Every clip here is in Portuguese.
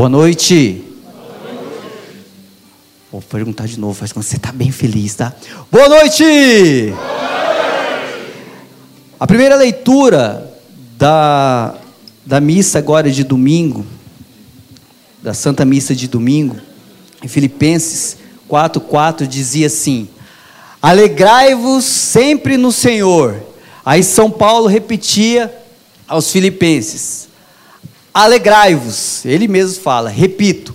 Boa noite. Vou perguntar de novo, faz quando você está bem feliz, tá? Boa noite! A primeira leitura da, da missa agora de domingo, da Santa Missa de domingo, em Filipenses 4,4 dizia assim: Alegrai-vos sempre no Senhor. Aí São Paulo repetia aos Filipenses: Alegrai-vos. Ele mesmo fala, repito,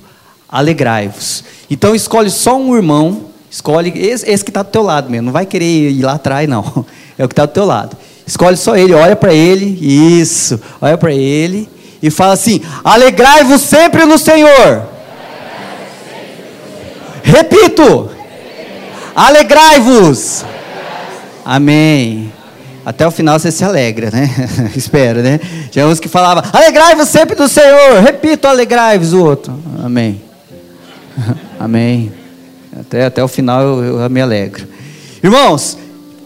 alegrai-vos. Então escolhe só um irmão, escolhe esse, esse que está do teu lado mesmo, não vai querer ir lá atrás, não. É o que está do teu lado. Escolhe só ele, olha para ele, isso, olha para ele e fala assim: alegrai-vos sempre no Senhor. Repito, alegrai-vos. Amém. Até o final você se alegra, né? Espero, né? Tinha uns que falavam, alegrai-vos sempre do Senhor. Repito, alegrai-vos o outro. Amém. Amém. Até, até o final eu, eu me alegro. Irmãos,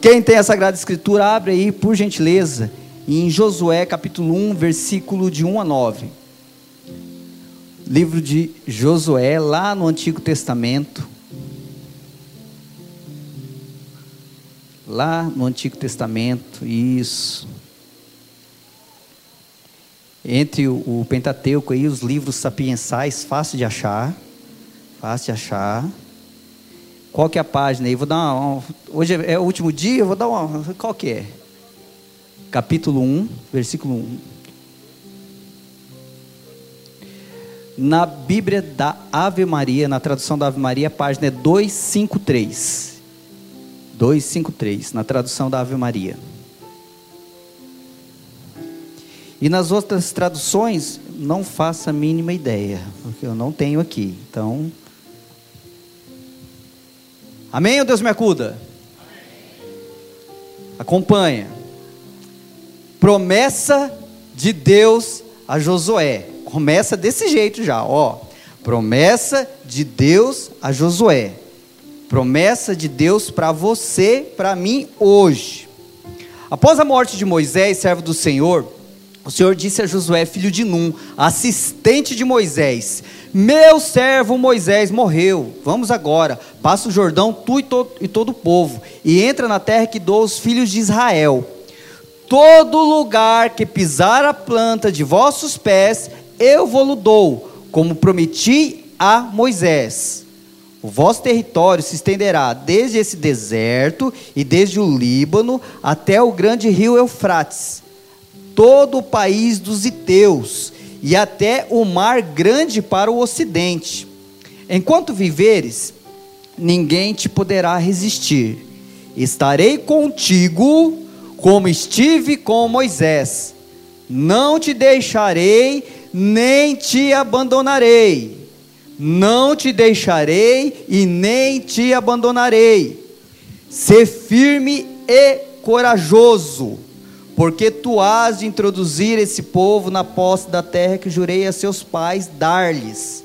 quem tem a Sagrada Escritura, abre aí, por gentileza, em Josué capítulo 1, versículo de 1 a 9. Livro de Josué, lá no Antigo Testamento. Lá no Antigo Testamento, isso. Entre o, Pentateuco e os livros sapiensais, fácil de achar. Fácil de achar. Qual que é a página aí? Vou dar uma, hoje é o último dia, vou dar uma. Qual que é? Capítulo 1, versículo 1. Na Bíblia da Ave Maria, na tradução da Ave Maria, a página é 253. 253, na tradução da Ave Maria. E nas outras traduções, não faça a mínima ideia, porque eu não tenho aqui. Então. Amém ou Deus me acuda? Acompanha. Promessa de Deus a Josué. Começa desse jeito já, ó. Promessa de Deus a Josué promessa de Deus para você, para mim hoje. Após a morte de Moisés, servo do Senhor, o Senhor disse a Josué, filho de Num, assistente de Moisés: Meu servo Moisés morreu. Vamos agora, passa o Jordão, tu e, to e todo o povo, e entra na terra que dou aos filhos de Israel. Todo lugar que pisar a planta de vossos pés, eu vou-lo dou, como prometi a Moisés. O vosso território se estenderá desde esse deserto e desde o Líbano até o grande rio Eufrates, todo o país dos Iteus e até o mar grande para o ocidente. Enquanto viveres, ninguém te poderá resistir. Estarei contigo como estive com Moisés. Não te deixarei, nem te abandonarei não te deixarei e nem te abandonarei. Sê firme e corajoso, porque tu has de introduzir esse povo na posse da terra que jurei a seus pais dar-lhes.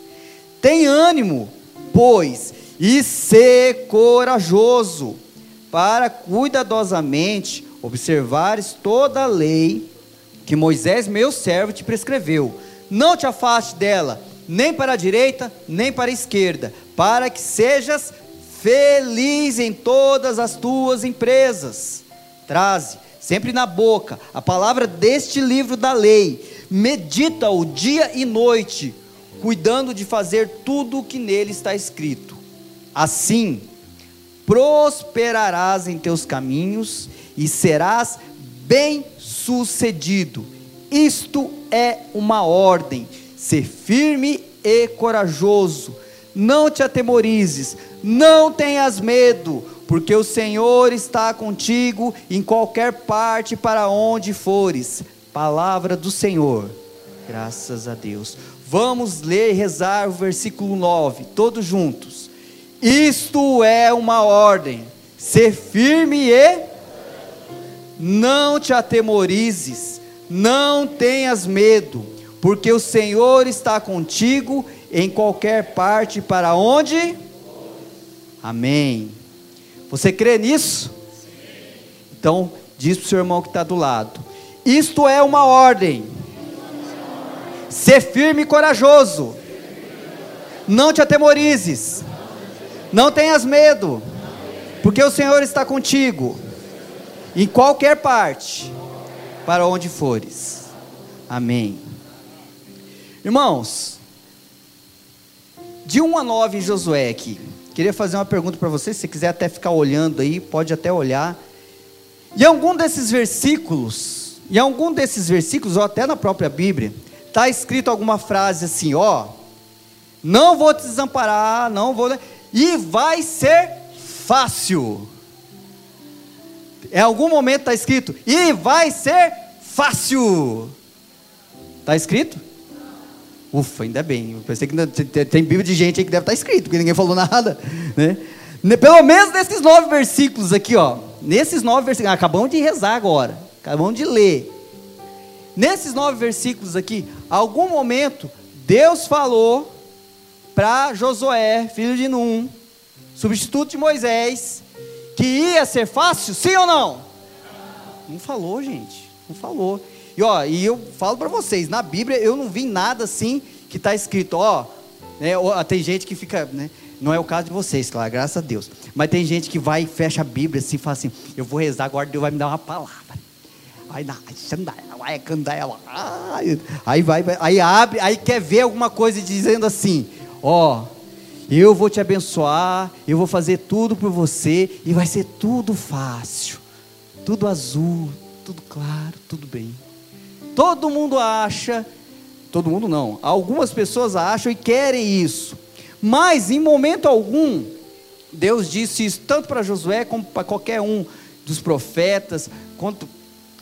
Tem ânimo, pois, e sê corajoso, para cuidadosamente observares toda a lei que Moisés, meu servo, te prescreveu. Não te afaste dela nem para a direita, nem para a esquerda, para que sejas feliz em todas as tuas empresas. Traze sempre na boca a palavra deste livro da lei, medita-o dia e noite, cuidando de fazer tudo o que nele está escrito. Assim, prosperarás em teus caminhos e serás bem-sucedido. Isto é uma ordem Ser firme e corajoso. Não te atemorizes, não tenhas medo, porque o Senhor está contigo em qualquer parte para onde fores. Palavra do Senhor. Graças a Deus. Vamos ler e rezar o versículo 9, todos juntos. Isto é uma ordem. Ser firme e não te atemorizes, não tenhas medo porque o Senhor está contigo em qualquer parte para onde? Amém. Você crê nisso? Então, diz para o seu irmão que está do lado: Isto é uma ordem. Ser firme e corajoso. Não te atemorizes. Não tenhas medo. Porque o Senhor está contigo. Em qualquer parte. Para onde fores. Amém. Irmãos. De 1 a 9 em Josué aqui. Queria fazer uma pergunta para você. Se você quiser até ficar olhando aí, pode até olhar. E algum desses versículos, em algum desses versículos, ou até na própria Bíblia, está escrito alguma frase assim, ó, não vou te desamparar, não vou, e vai ser fácil. Em algum momento está escrito, e vai ser fácil. Está escrito? Ufa, ainda bem. Eu pensei que tem, Bíblia de gente aí que deve estar tá escrito, porque ninguém falou nada. Né? Pelo menos nesses nove versículos aqui, ó. Nesses nove versículos, acabamos de rezar agora, acabamos de ler. Nesses nove versículos aqui, algum momento, Deus falou para Josué, filho de Num, substituto de Moisés, que ia ser fácil, sim ou não? Não falou, gente, não falou. E ó, e eu falo para vocês, na Bíblia eu não vi nada assim que está escrito, ó, né, tem gente que fica, né, não é o caso de vocês, claro, graças a Deus. Mas tem gente que vai e fecha a Bíblia assim fala assim: Eu vou rezar, agora Deus vai me dar uma palavra. Aí. Aí vai, aí abre, aí quer ver alguma coisa dizendo assim: Ó, eu vou te abençoar, eu vou fazer tudo por você e vai ser tudo fácil, tudo azul, tudo claro, tudo bem. Todo mundo acha, todo mundo não, algumas pessoas acham e querem isso. Mas em momento algum, Deus disse isso tanto para Josué como para qualquer um dos profetas, quanto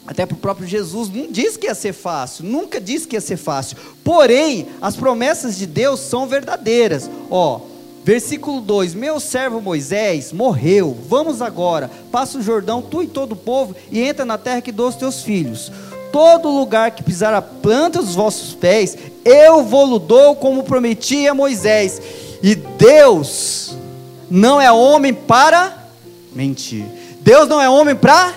até para o próprio Jesus, não disse que ia ser fácil, nunca disse que ia ser fácil. Porém, as promessas de Deus são verdadeiras. Ó, versículo 2: Meu servo Moisés morreu. Vamos agora, passa o Jordão, tu e todo o povo, e entra na terra que dou aos teus filhos. Todo lugar que pisar a planta dos vossos pés, eu vou-lo dou como prometi a Moisés e Deus não é homem para mentir. Deus não é homem para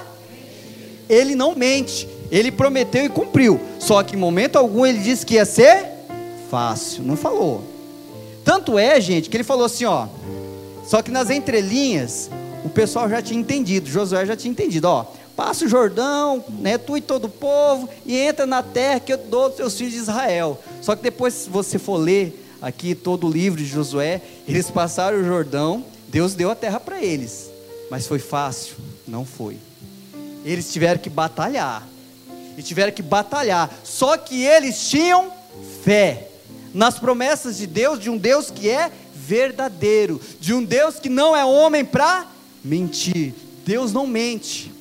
Ele não mente. Ele prometeu e cumpriu. Só que em momento algum ele disse que ia ser fácil, não falou. Tanto é, gente, que ele falou assim, ó. Só que nas entrelinhas, o pessoal já tinha entendido, Josué já tinha entendido, ó. Passa o Jordão, né, tu e todo o povo, e entra na terra que eu dou aos seus filhos de Israel. Só que depois, se você for ler aqui todo o livro de Josué, eles passaram o Jordão, Deus deu a terra para eles, mas foi fácil? Não foi. Eles tiveram que batalhar, e tiveram que batalhar, só que eles tinham fé nas promessas de Deus, de um Deus que é verdadeiro, de um Deus que não é homem para mentir. Deus não mente.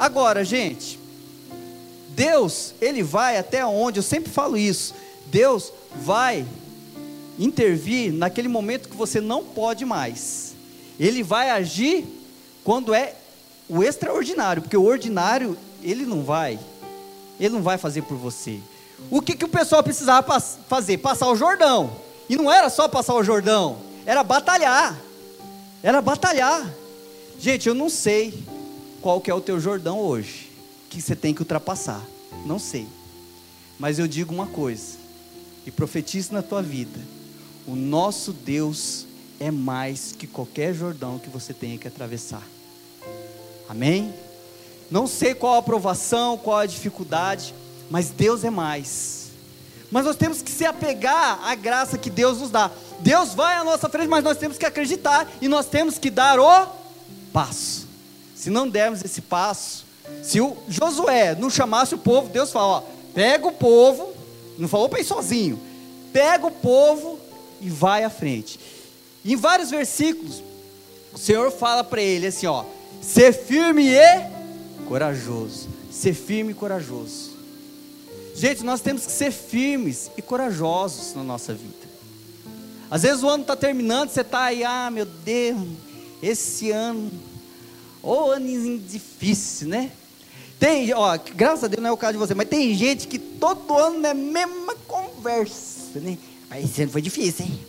Agora, gente, Deus, ele vai até onde, eu sempre falo isso, Deus vai intervir naquele momento que você não pode mais. Ele vai agir quando é o extraordinário, porque o ordinário ele não vai. Ele não vai fazer por você. O que, que o pessoal precisava fazer? Passar o Jordão. E não era só passar o Jordão, era batalhar. Era batalhar. Gente, eu não sei qual que é o teu Jordão hoje, que você tem que ultrapassar. Não sei. Mas eu digo uma coisa, e profetizo na tua vida o nosso Deus é mais que qualquer Jordão que você tenha que atravessar. Amém? Não sei qual a aprovação, qual a dificuldade, mas Deus é mais. Mas nós temos que se apegar à graça que Deus nos dá. Deus vai à nossa frente, mas nós temos que acreditar e nós temos que dar o passo. Se não dermos esse passo, se o Josué não chamasse o povo, Deus fala: ó, pega o povo, não falou para ir sozinho, pega o povo e vai à frente. em vários versículos, o Senhor fala para ele assim: ó, ser firme e corajoso. Ser firme e corajoso. Gente, nós temos que ser firmes e corajosos na nossa vida. Às vezes o ano está terminando, você está aí, ah, meu Deus, esse ano, ô ano difícil, né? Tem, ó, graças a Deus não é o caso de você, mas tem gente que todo ano é a mesma conversa, né? Mas esse ano foi difícil, hein?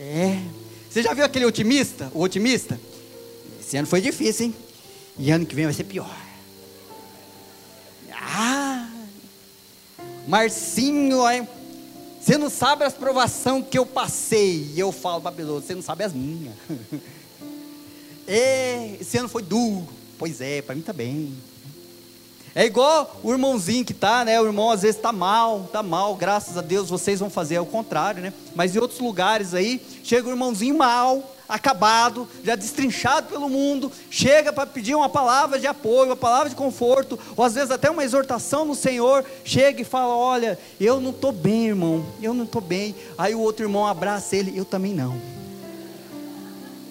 É. Você já viu aquele otimista? O otimista? Esse ano foi difícil, hein? E ano que vem vai ser pior. Ah! Marcinho, Você não sabe as provações que eu passei. E eu falo para a pessoa, você não sabe as minhas. é, esse ano foi duro. Pois é, para mim também. É igual o irmãozinho que tá, né? O irmão às vezes está mal, está mal, graças a Deus vocês vão fazer ao contrário, né? Mas em outros lugares aí, chega o irmãozinho mal, acabado, já destrinchado pelo mundo, chega para pedir uma palavra de apoio, uma palavra de conforto, ou às vezes até uma exortação no Senhor, chega e fala: Olha, eu não estou bem, irmão, eu não estou bem. Aí o outro irmão abraça ele: Eu também não.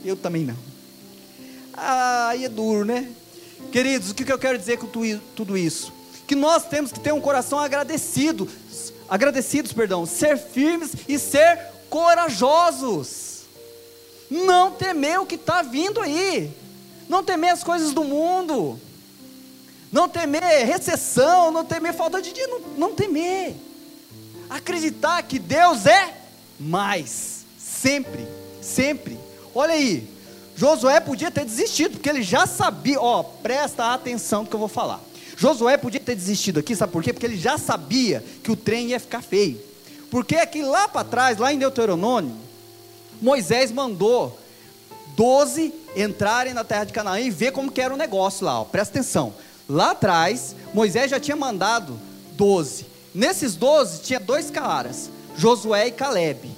Eu também não. Aí é duro, né? Queridos, o que eu quero dizer com tudo isso? Que nós temos que ter um coração agradecido, agradecidos, perdão, ser firmes e ser corajosos. Não temer o que está vindo aí. Não temer as coisas do mundo. Não temer recessão, não temer falta de dinheiro, não, não temer. Acreditar que Deus é mais. Sempre, sempre. Olha aí, Josué podia ter desistido, porque ele já sabia, ó, presta atenção no que eu vou falar. Josué podia ter desistido aqui, sabe por quê? Porque ele já sabia que o trem ia ficar feio. Porque aqui lá para trás, lá em Deuteronômio, Moisés mandou 12 entrarem na terra de Canaã e ver como que era o negócio lá, ó. presta atenção. Lá atrás, Moisés já tinha mandado 12. Nesses 12 tinha dois caras, Josué e Caleb.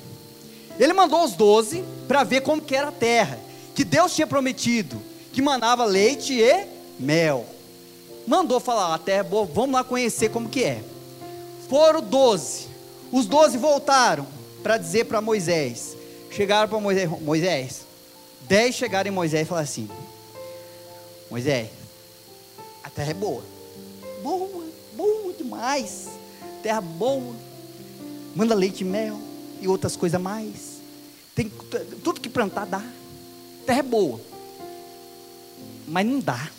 Ele mandou os 12 para ver como que era a terra, que Deus tinha prometido, que manava leite e mel. Mandou falar, a terra é boa, vamos lá conhecer como que é. Foram 12. Os 12 voltaram para dizer para Moisés: chegaram para Moisés, Moisés, dez chegaram em Moisés e falaram assim, Moisés, a terra é boa, boa, boa demais, terra boa, manda leite e mel e outras coisas mais, tem tudo que plantar dá, terra é boa, mas não dá,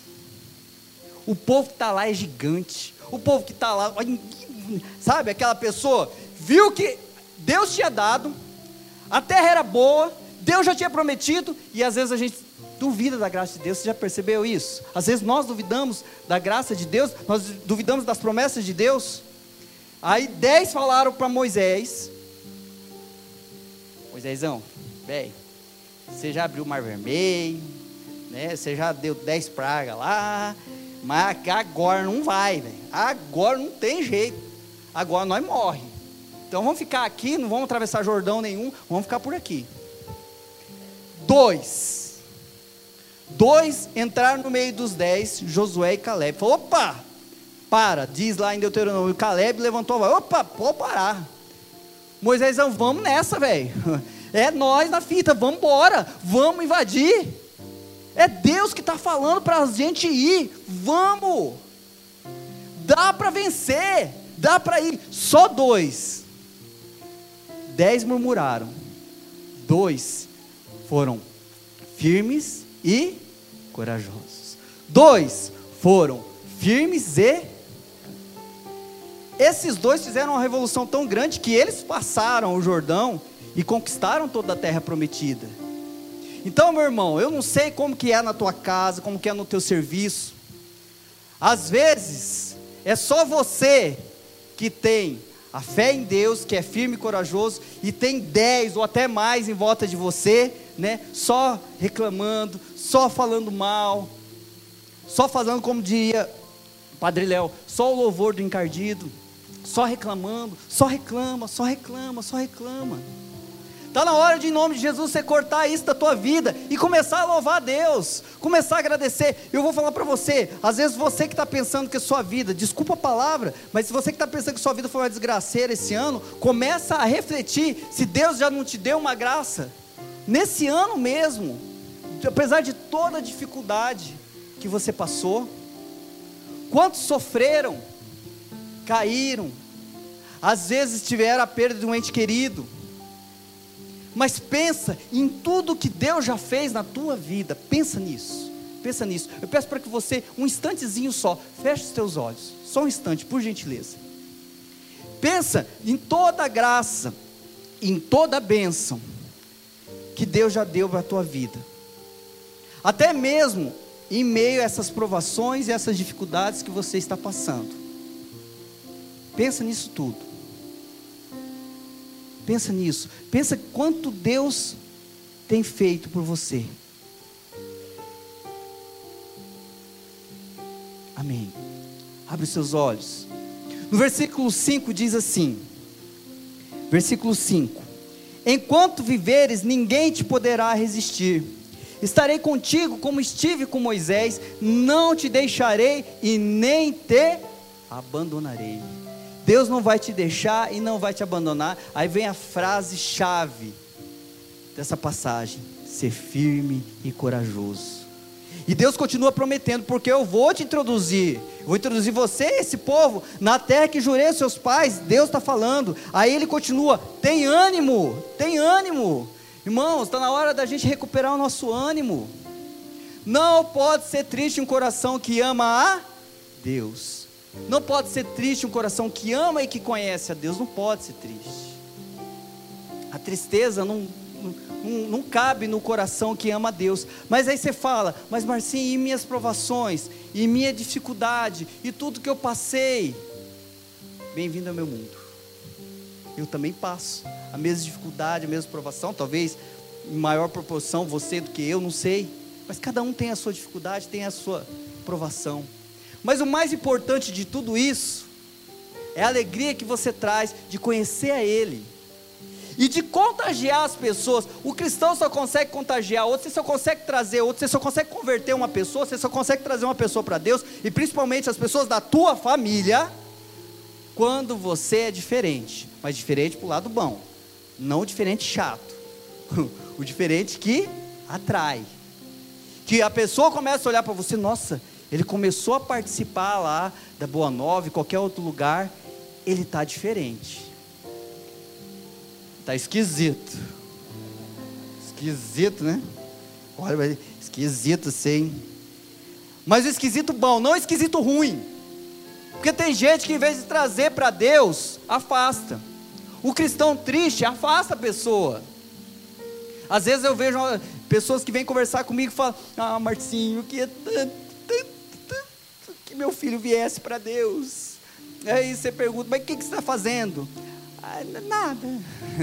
o povo que está lá é gigante, o povo que está lá, sabe, aquela pessoa, viu que Deus tinha dado, a terra era boa, Deus já tinha prometido, e às vezes a gente duvida da graça de Deus. Você já percebeu isso? Às vezes nós duvidamos da graça de Deus, nós duvidamos das promessas de Deus. Aí dez falaram para Moisés: Moisésão, velho, você já abriu o mar vermelho, né? Você já deu dez pragas lá, mas agora não vai, velho. Agora não tem jeito. Agora nós morre. Então vamos ficar aqui, não vamos atravessar Jordão nenhum, vamos ficar por aqui. Dois. Dois entraram no meio dos dez, Josué e Caleb. Falou, opa, para, diz lá em Deuteronômio, Caleb levantou a voz, opa, pode parar. Moisés, vamos nessa, velho. É nós na fita, vamos embora, vamos invadir. É Deus que está falando para a gente ir, vamos. Dá para vencer, dá para ir. Só dois Dez murmuraram, dois foram firmes e corajosos. Dois foram firmes e. Esses dois fizeram uma revolução tão grande que eles passaram o Jordão e conquistaram toda a terra prometida. Então, meu irmão, eu não sei como que é na tua casa, como que é no teu serviço. Às vezes é só você que tem a fé em Deus, que é firme e corajoso, e tem dez ou até mais em volta de você, né? Só reclamando, só falando mal, só falando como diria Padre Léo, só o louvor do encardido, só reclamando, só reclama, só reclama, só reclama. Está na hora de, em nome de Jesus, você cortar isso da tua vida e começar a louvar a Deus, começar a agradecer. Eu vou falar para você, às vezes você que está pensando que a sua vida, desculpa a palavra, mas se você que está pensando que sua vida foi uma desgraceira esse ano, começa a refletir se Deus já não te deu uma graça. Nesse ano mesmo, apesar de toda a dificuldade que você passou, quantos sofreram, caíram, às vezes tiveram a perda de um ente querido, mas pensa em tudo que Deus já fez na tua vida. Pensa nisso. Pensa nisso. Eu peço para que você, um instantezinho só, feche os teus olhos. Só um instante, por gentileza. Pensa em toda a graça, em toda a bênção que Deus já deu para a tua vida. Até mesmo em meio a essas provações e essas dificuldades que você está passando. Pensa nisso tudo. Pensa nisso. Pensa quanto Deus tem feito por você. Amém. Abre os seus olhos. No versículo 5 diz assim: Versículo 5: Enquanto viveres, ninguém te poderá resistir. Estarei contigo como estive com Moisés, não te deixarei e nem te abandonarei. Deus não vai te deixar e não vai te abandonar. Aí vem a frase chave dessa passagem: ser firme e corajoso. E Deus continua prometendo, porque eu vou te introduzir, vou introduzir você, esse povo, na terra que jurei aos seus pais. Deus está falando. Aí ele continua: tem ânimo, tem ânimo. Irmãos, está na hora da gente recuperar o nosso ânimo. Não pode ser triste um coração que ama a Deus. Não pode ser triste um coração que ama e que conhece a Deus. Não pode ser triste. A tristeza não não, não, cabe no coração que ama a Deus. Mas aí você fala, mas Marcinho, e minhas provações, e minha dificuldade, e tudo que eu passei? Bem-vindo ao meu mundo. Eu também passo a mesma dificuldade, a mesma provação, talvez em maior proporção você do que eu, não sei. Mas cada um tem a sua dificuldade, tem a sua provação. Mas o mais importante de tudo isso é a alegria que você traz de conhecer a Ele e de contagiar as pessoas. O cristão só consegue contagiar outro, você só consegue trazer outro, você só consegue converter uma pessoa, você só consegue trazer uma pessoa para Deus, e principalmente as pessoas da tua família, quando você é diferente, mas diferente para o lado bom, não diferente chato, o diferente que atrai. Que a pessoa começa a olhar para você, nossa, ele começou a participar lá da Boa Nova, qualquer outro lugar, ele está diferente. Está esquisito. Esquisito, né? Olha, esquisito sim. Mas esquisito bom, não esquisito ruim. Porque tem gente que em vez de trazer para Deus, afasta. O cristão triste afasta a pessoa. Às vezes eu vejo pessoas que vêm conversar comigo e falam: Ah, Marcinho, que é tanto que meu filho viesse para Deus. Aí você pergunta: Mas o que, que você está fazendo? Ah, nada.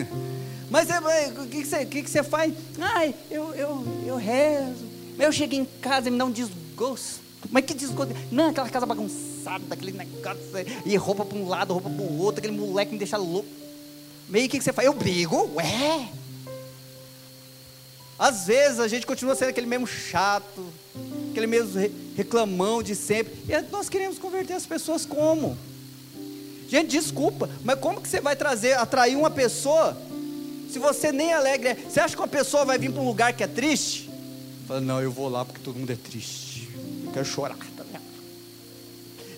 Mas o que, que, você, que, que você faz? Ai, eu, eu, eu rezo. Eu chego em casa e me dá um desgosto. Mas que desgosto? Não, aquela casa bagunçada, aquele negócio. E roupa para um lado, roupa para o outro. Aquele moleque me deixa louco. Meio que, que você faz? Eu brigo? Ué. Às vezes a gente continua sendo aquele mesmo chato, aquele mesmo reclamão de sempre. E nós queremos converter as pessoas como? Gente, desculpa, mas como que você vai trazer, atrair uma pessoa se você nem alegre? Você acha que uma pessoa vai vir para um lugar que é triste? Fala, não, eu vou lá porque todo mundo é triste. Eu quero chorar, vendo?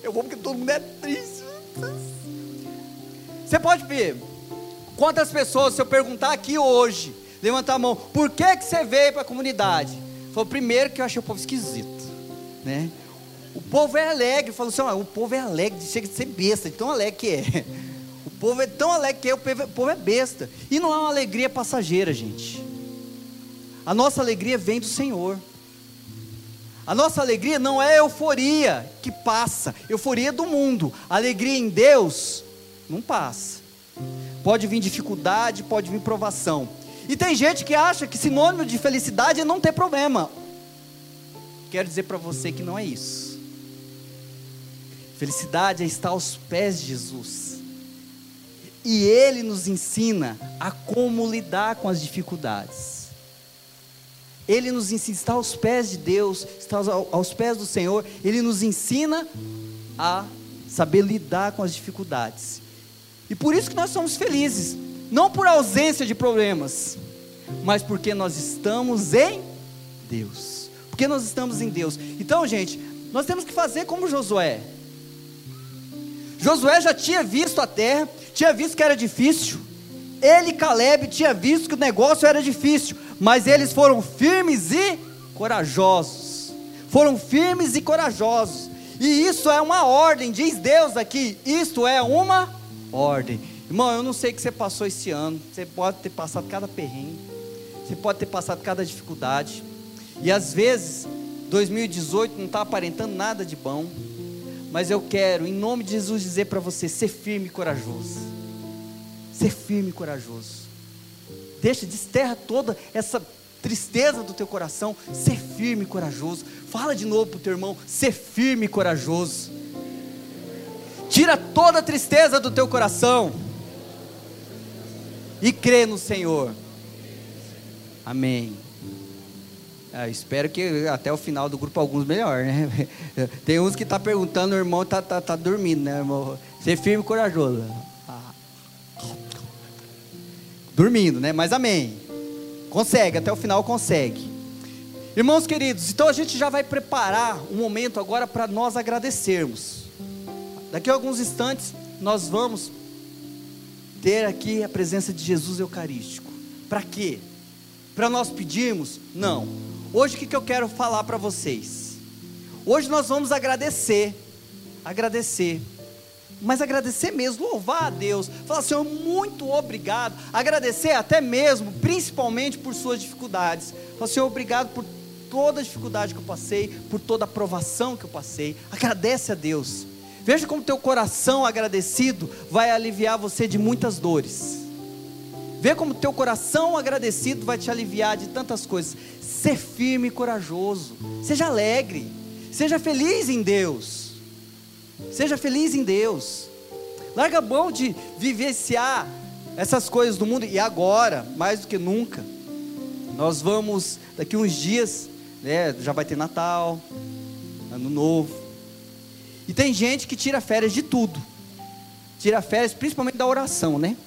Eu vou porque todo mundo é triste. Você pode ver quantas pessoas, se eu perguntar aqui hoje, levantar a mão, por que, que você veio para a comunidade? Falou, primeiro que eu achei o povo esquisito, né? O povo é alegre, falou assim: o povo é alegre, chega de ser besta, de tão alegre que é. O povo é tão alegre que é, o povo é besta. E não é uma alegria passageira, gente. A nossa alegria vem do Senhor. A nossa alegria não é euforia que passa, euforia do mundo. A alegria em Deus não passa. Pode vir dificuldade, pode vir provação. E tem gente que acha que sinônimo de felicidade é não ter problema. Quero dizer para você que não é isso. Felicidade é estar aos pés de Jesus. E Ele nos ensina a como lidar com as dificuldades. Ele nos ensina, está aos pés de Deus, está aos pés do Senhor, Ele nos ensina a saber lidar com as dificuldades. E por isso que nós somos felizes, não por ausência de problemas, mas porque nós estamos em Deus. Porque nós estamos em Deus. Então, gente, nós temos que fazer como Josué. Josué já tinha visto a terra, tinha visto que era difícil. Ele e Caleb tinha visto que o negócio era difícil, mas eles foram firmes e corajosos. Foram firmes e corajosos. E isso é uma ordem, diz Deus aqui. Isto é uma ordem. Irmão, eu não sei o que você passou esse ano. Você pode ter passado cada perrengue. Você pode ter passado cada dificuldade. E às vezes, 2018 não está aparentando nada de bom. Mas eu quero, em nome de Jesus, dizer para você: ser firme e corajoso. ser firme e corajoso. Deixa, desterra toda essa tristeza do teu coração, ser firme e corajoso. Fala de novo para o teu irmão, ser firme e corajoso. Tira toda a tristeza do teu coração e crê no Senhor. Amém. Ah, espero que até o final do grupo alguns melhor, né? Tem uns que tá perguntando, o irmão tá, tá, tá dormindo, né, irmão? Ser firme e corajoso. Ah. Dormindo, né? Mas amém. Consegue, até o final consegue. Irmãos queridos, então a gente já vai preparar um momento agora para nós agradecermos. Daqui a alguns instantes nós vamos ter aqui a presença de Jesus Eucarístico. Para quê? Para nós pedirmos? Não Hoje o que, que eu quero falar para vocês? Hoje nós vamos agradecer, agradecer, mas agradecer mesmo, louvar a Deus, falar Senhor, muito obrigado, agradecer até mesmo, principalmente por suas dificuldades, falar Senhor, obrigado por toda a dificuldade que eu passei, por toda a provação que eu passei, agradece a Deus, veja como teu coração agradecido vai aliviar você de muitas dores, Vê como teu coração agradecido vai te aliviar de tantas coisas. Ser firme e corajoso. Seja alegre. Seja feliz em Deus. Seja feliz em Deus. Larga mão de vivenciar essas coisas do mundo. E agora, mais do que nunca, nós vamos, daqui uns dias, né, já vai ter Natal, Ano Novo. E tem gente que tira férias de tudo. Tira férias principalmente da oração, né?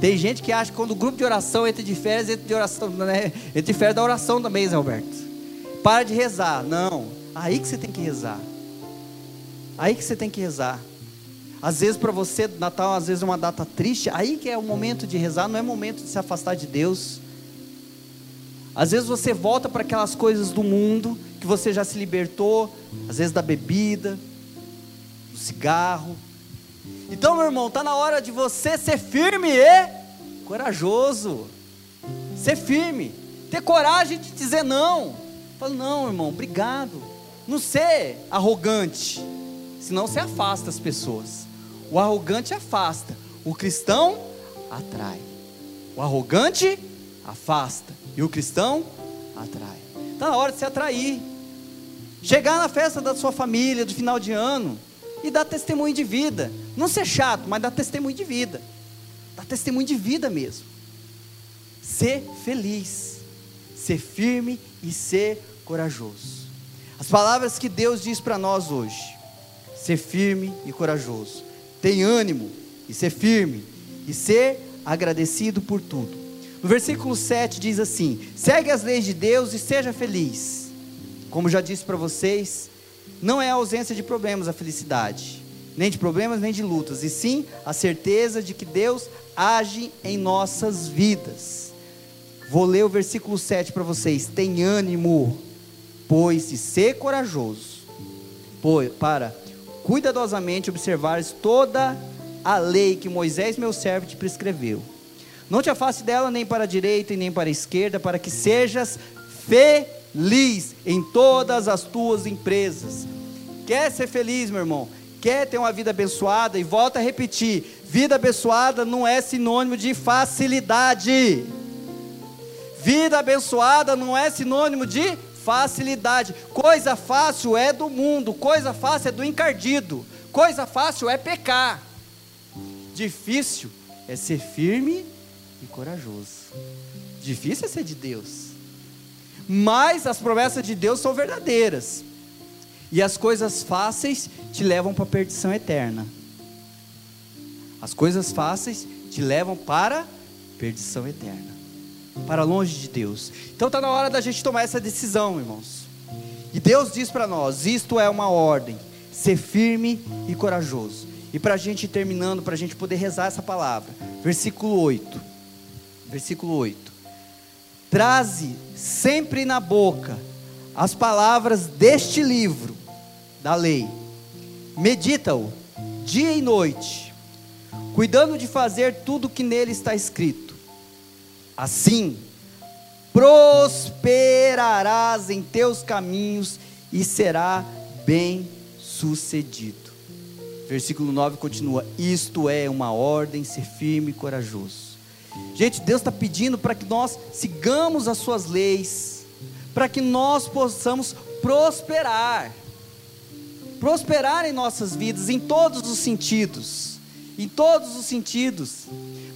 Tem gente que acha que quando o grupo de oração entra de férias, entra de oração, né? entra de férias da oração também, Zé Alberto. Para de rezar. Não. Aí que você tem que rezar. Aí que você tem que rezar. Às vezes para você, Natal às vezes é uma data triste, aí que é o momento de rezar, não é momento de se afastar de Deus. Às vezes você volta para aquelas coisas do mundo que você já se libertou, às vezes da bebida, cigarro, então, meu irmão, está na hora de você ser firme e corajoso. Ser firme. Ter coragem de dizer não. Fala, não, irmão, obrigado. Não ser arrogante. Senão você afasta as pessoas. O arrogante afasta. O cristão atrai. O arrogante afasta. E o cristão atrai. Está na hora de se atrair. Chegar na festa da sua família, do final de ano e dar testemunho de vida. Não ser chato, mas dar testemunho de vida. Dar testemunho de vida mesmo. Ser feliz, ser firme e ser corajoso. As palavras que Deus diz para nós hoje: ser firme e corajoso. Tem ânimo e ser firme e ser agradecido por tudo. No versículo 7 diz assim: segue as leis de Deus e seja feliz. Como já disse para vocês, não é a ausência de problemas a felicidade, nem de problemas, nem de lutas, e sim a certeza de que Deus age em nossas vidas. Vou ler o versículo 7 para vocês. Tem ânimo, pois, e ser corajoso, pois, para cuidadosamente observares toda a lei que Moisés, meu servo, te prescreveu. Não te afaste dela nem para a direita e nem para a esquerda, para que sejas feliz feliz em todas as tuas empresas. Quer ser feliz, meu irmão? Quer ter uma vida abençoada? E volta a repetir: vida abençoada não é sinônimo de facilidade. Vida abençoada não é sinônimo de facilidade. Coisa fácil é do mundo, coisa fácil é do encardido, coisa fácil é pecar. Difícil é ser firme e corajoso. Difícil é ser de Deus mas as promessas de Deus são verdadeiras. E as coisas fáceis te levam para a perdição eterna. As coisas fáceis te levam para a perdição eterna. Para longe de Deus. Então está na hora da gente tomar essa decisão, irmãos. E Deus diz para nós: isto é uma ordem. Ser firme e corajoso. E para a gente ir terminando, para a gente poder rezar essa palavra. Versículo 8. Versículo 8. Traze sempre na boca as palavras deste livro da lei. Medita-o dia e noite, cuidando de fazer tudo o que nele está escrito. Assim, prosperarás em teus caminhos e será bem sucedido. Versículo 9 continua: Isto é uma ordem, ser firme e corajoso. Gente, Deus está pedindo para que nós sigamos as suas leis, para que nós possamos prosperar prosperar em nossas vidas, em todos os sentidos. Em todos os sentidos.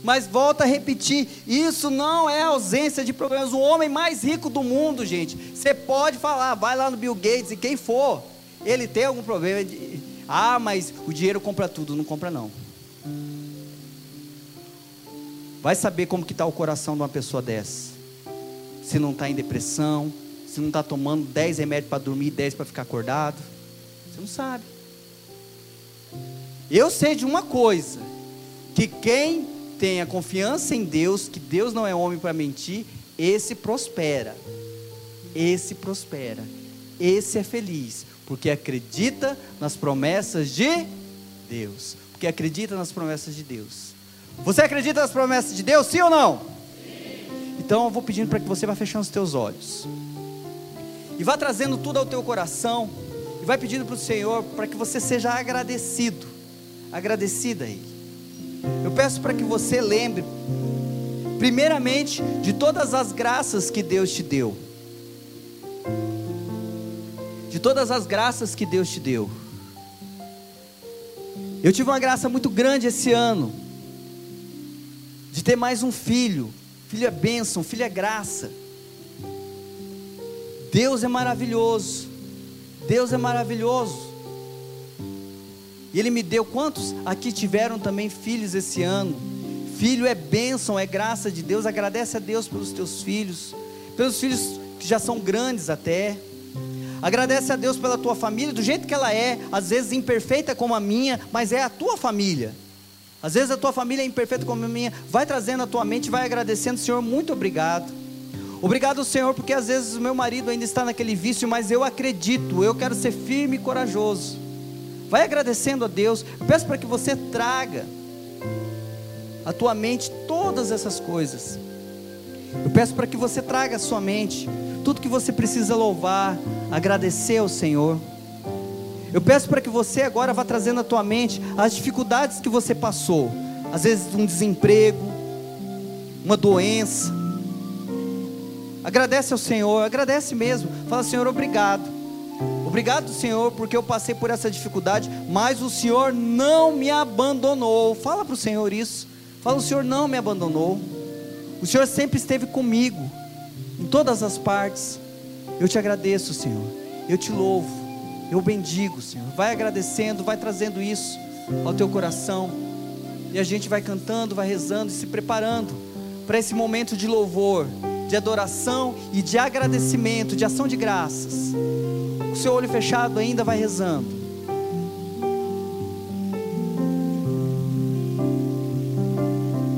Mas volta a repetir: isso não é ausência de problemas. O homem mais rico do mundo, gente, você pode falar, vai lá no Bill Gates e quem for, ele tem algum problema. Ah, mas o dinheiro compra tudo. Não compra, não. Vai saber como que está o coração de uma pessoa dessa. Se não está em depressão, se não está tomando 10 remédios para dormir e 10 para ficar acordado. Você não sabe. Eu sei de uma coisa: que quem tem a confiança em Deus, que Deus não é homem para mentir, esse prospera. Esse prospera. Esse é feliz, porque acredita nas promessas de Deus. Porque acredita nas promessas de Deus. Você acredita nas promessas de Deus, sim ou não? Sim. Então eu vou pedindo para que você vá fechando os teus olhos. E vá trazendo tudo ao teu coração e vai pedindo para o Senhor para que você seja agradecido, agradecida a Ele. Eu peço para que você lembre, primeiramente, de todas as graças que Deus te deu. De todas as graças que Deus te deu. Eu tive uma graça muito grande esse ano, de ter mais um filho. Filho é bênção, filho é graça. Deus é maravilhoso. Deus é maravilhoso. E Ele me deu quantos aqui tiveram também filhos esse ano? Filho é bênção, é graça de Deus. Agradece a Deus pelos teus filhos, pelos filhos que já são grandes até. Agradece a Deus pela tua família, do jeito que ela é, às vezes imperfeita como a minha, mas é a tua família. Às vezes a tua família é imperfeita como a minha. Vai trazendo a tua mente, vai agradecendo, Senhor, muito obrigado. Obrigado, Senhor, porque às vezes o meu marido ainda está naquele vício, mas eu acredito, eu quero ser firme e corajoso. Vai agradecendo a Deus. Eu peço para que você traga à tua mente todas essas coisas. Eu peço para que você traga à sua mente tudo que você precisa louvar, agradecer ao Senhor. Eu peço para que você agora vá trazendo à tua mente as dificuldades que você passou. Às vezes um desemprego, uma doença, Agradece ao Senhor, agradece mesmo. Fala, Senhor, obrigado. Obrigado, Senhor, porque eu passei por essa dificuldade, mas o Senhor não me abandonou. Fala para o Senhor isso. Fala, o Senhor não me abandonou. O Senhor sempre esteve comigo, em todas as partes. Eu te agradeço, Senhor. Eu te louvo. Eu bendigo, Senhor. Vai agradecendo, vai trazendo isso ao teu coração. E a gente vai cantando, vai rezando e se preparando para esse momento de louvor de adoração e de agradecimento, de ação de graças. O seu olho fechado ainda vai rezando.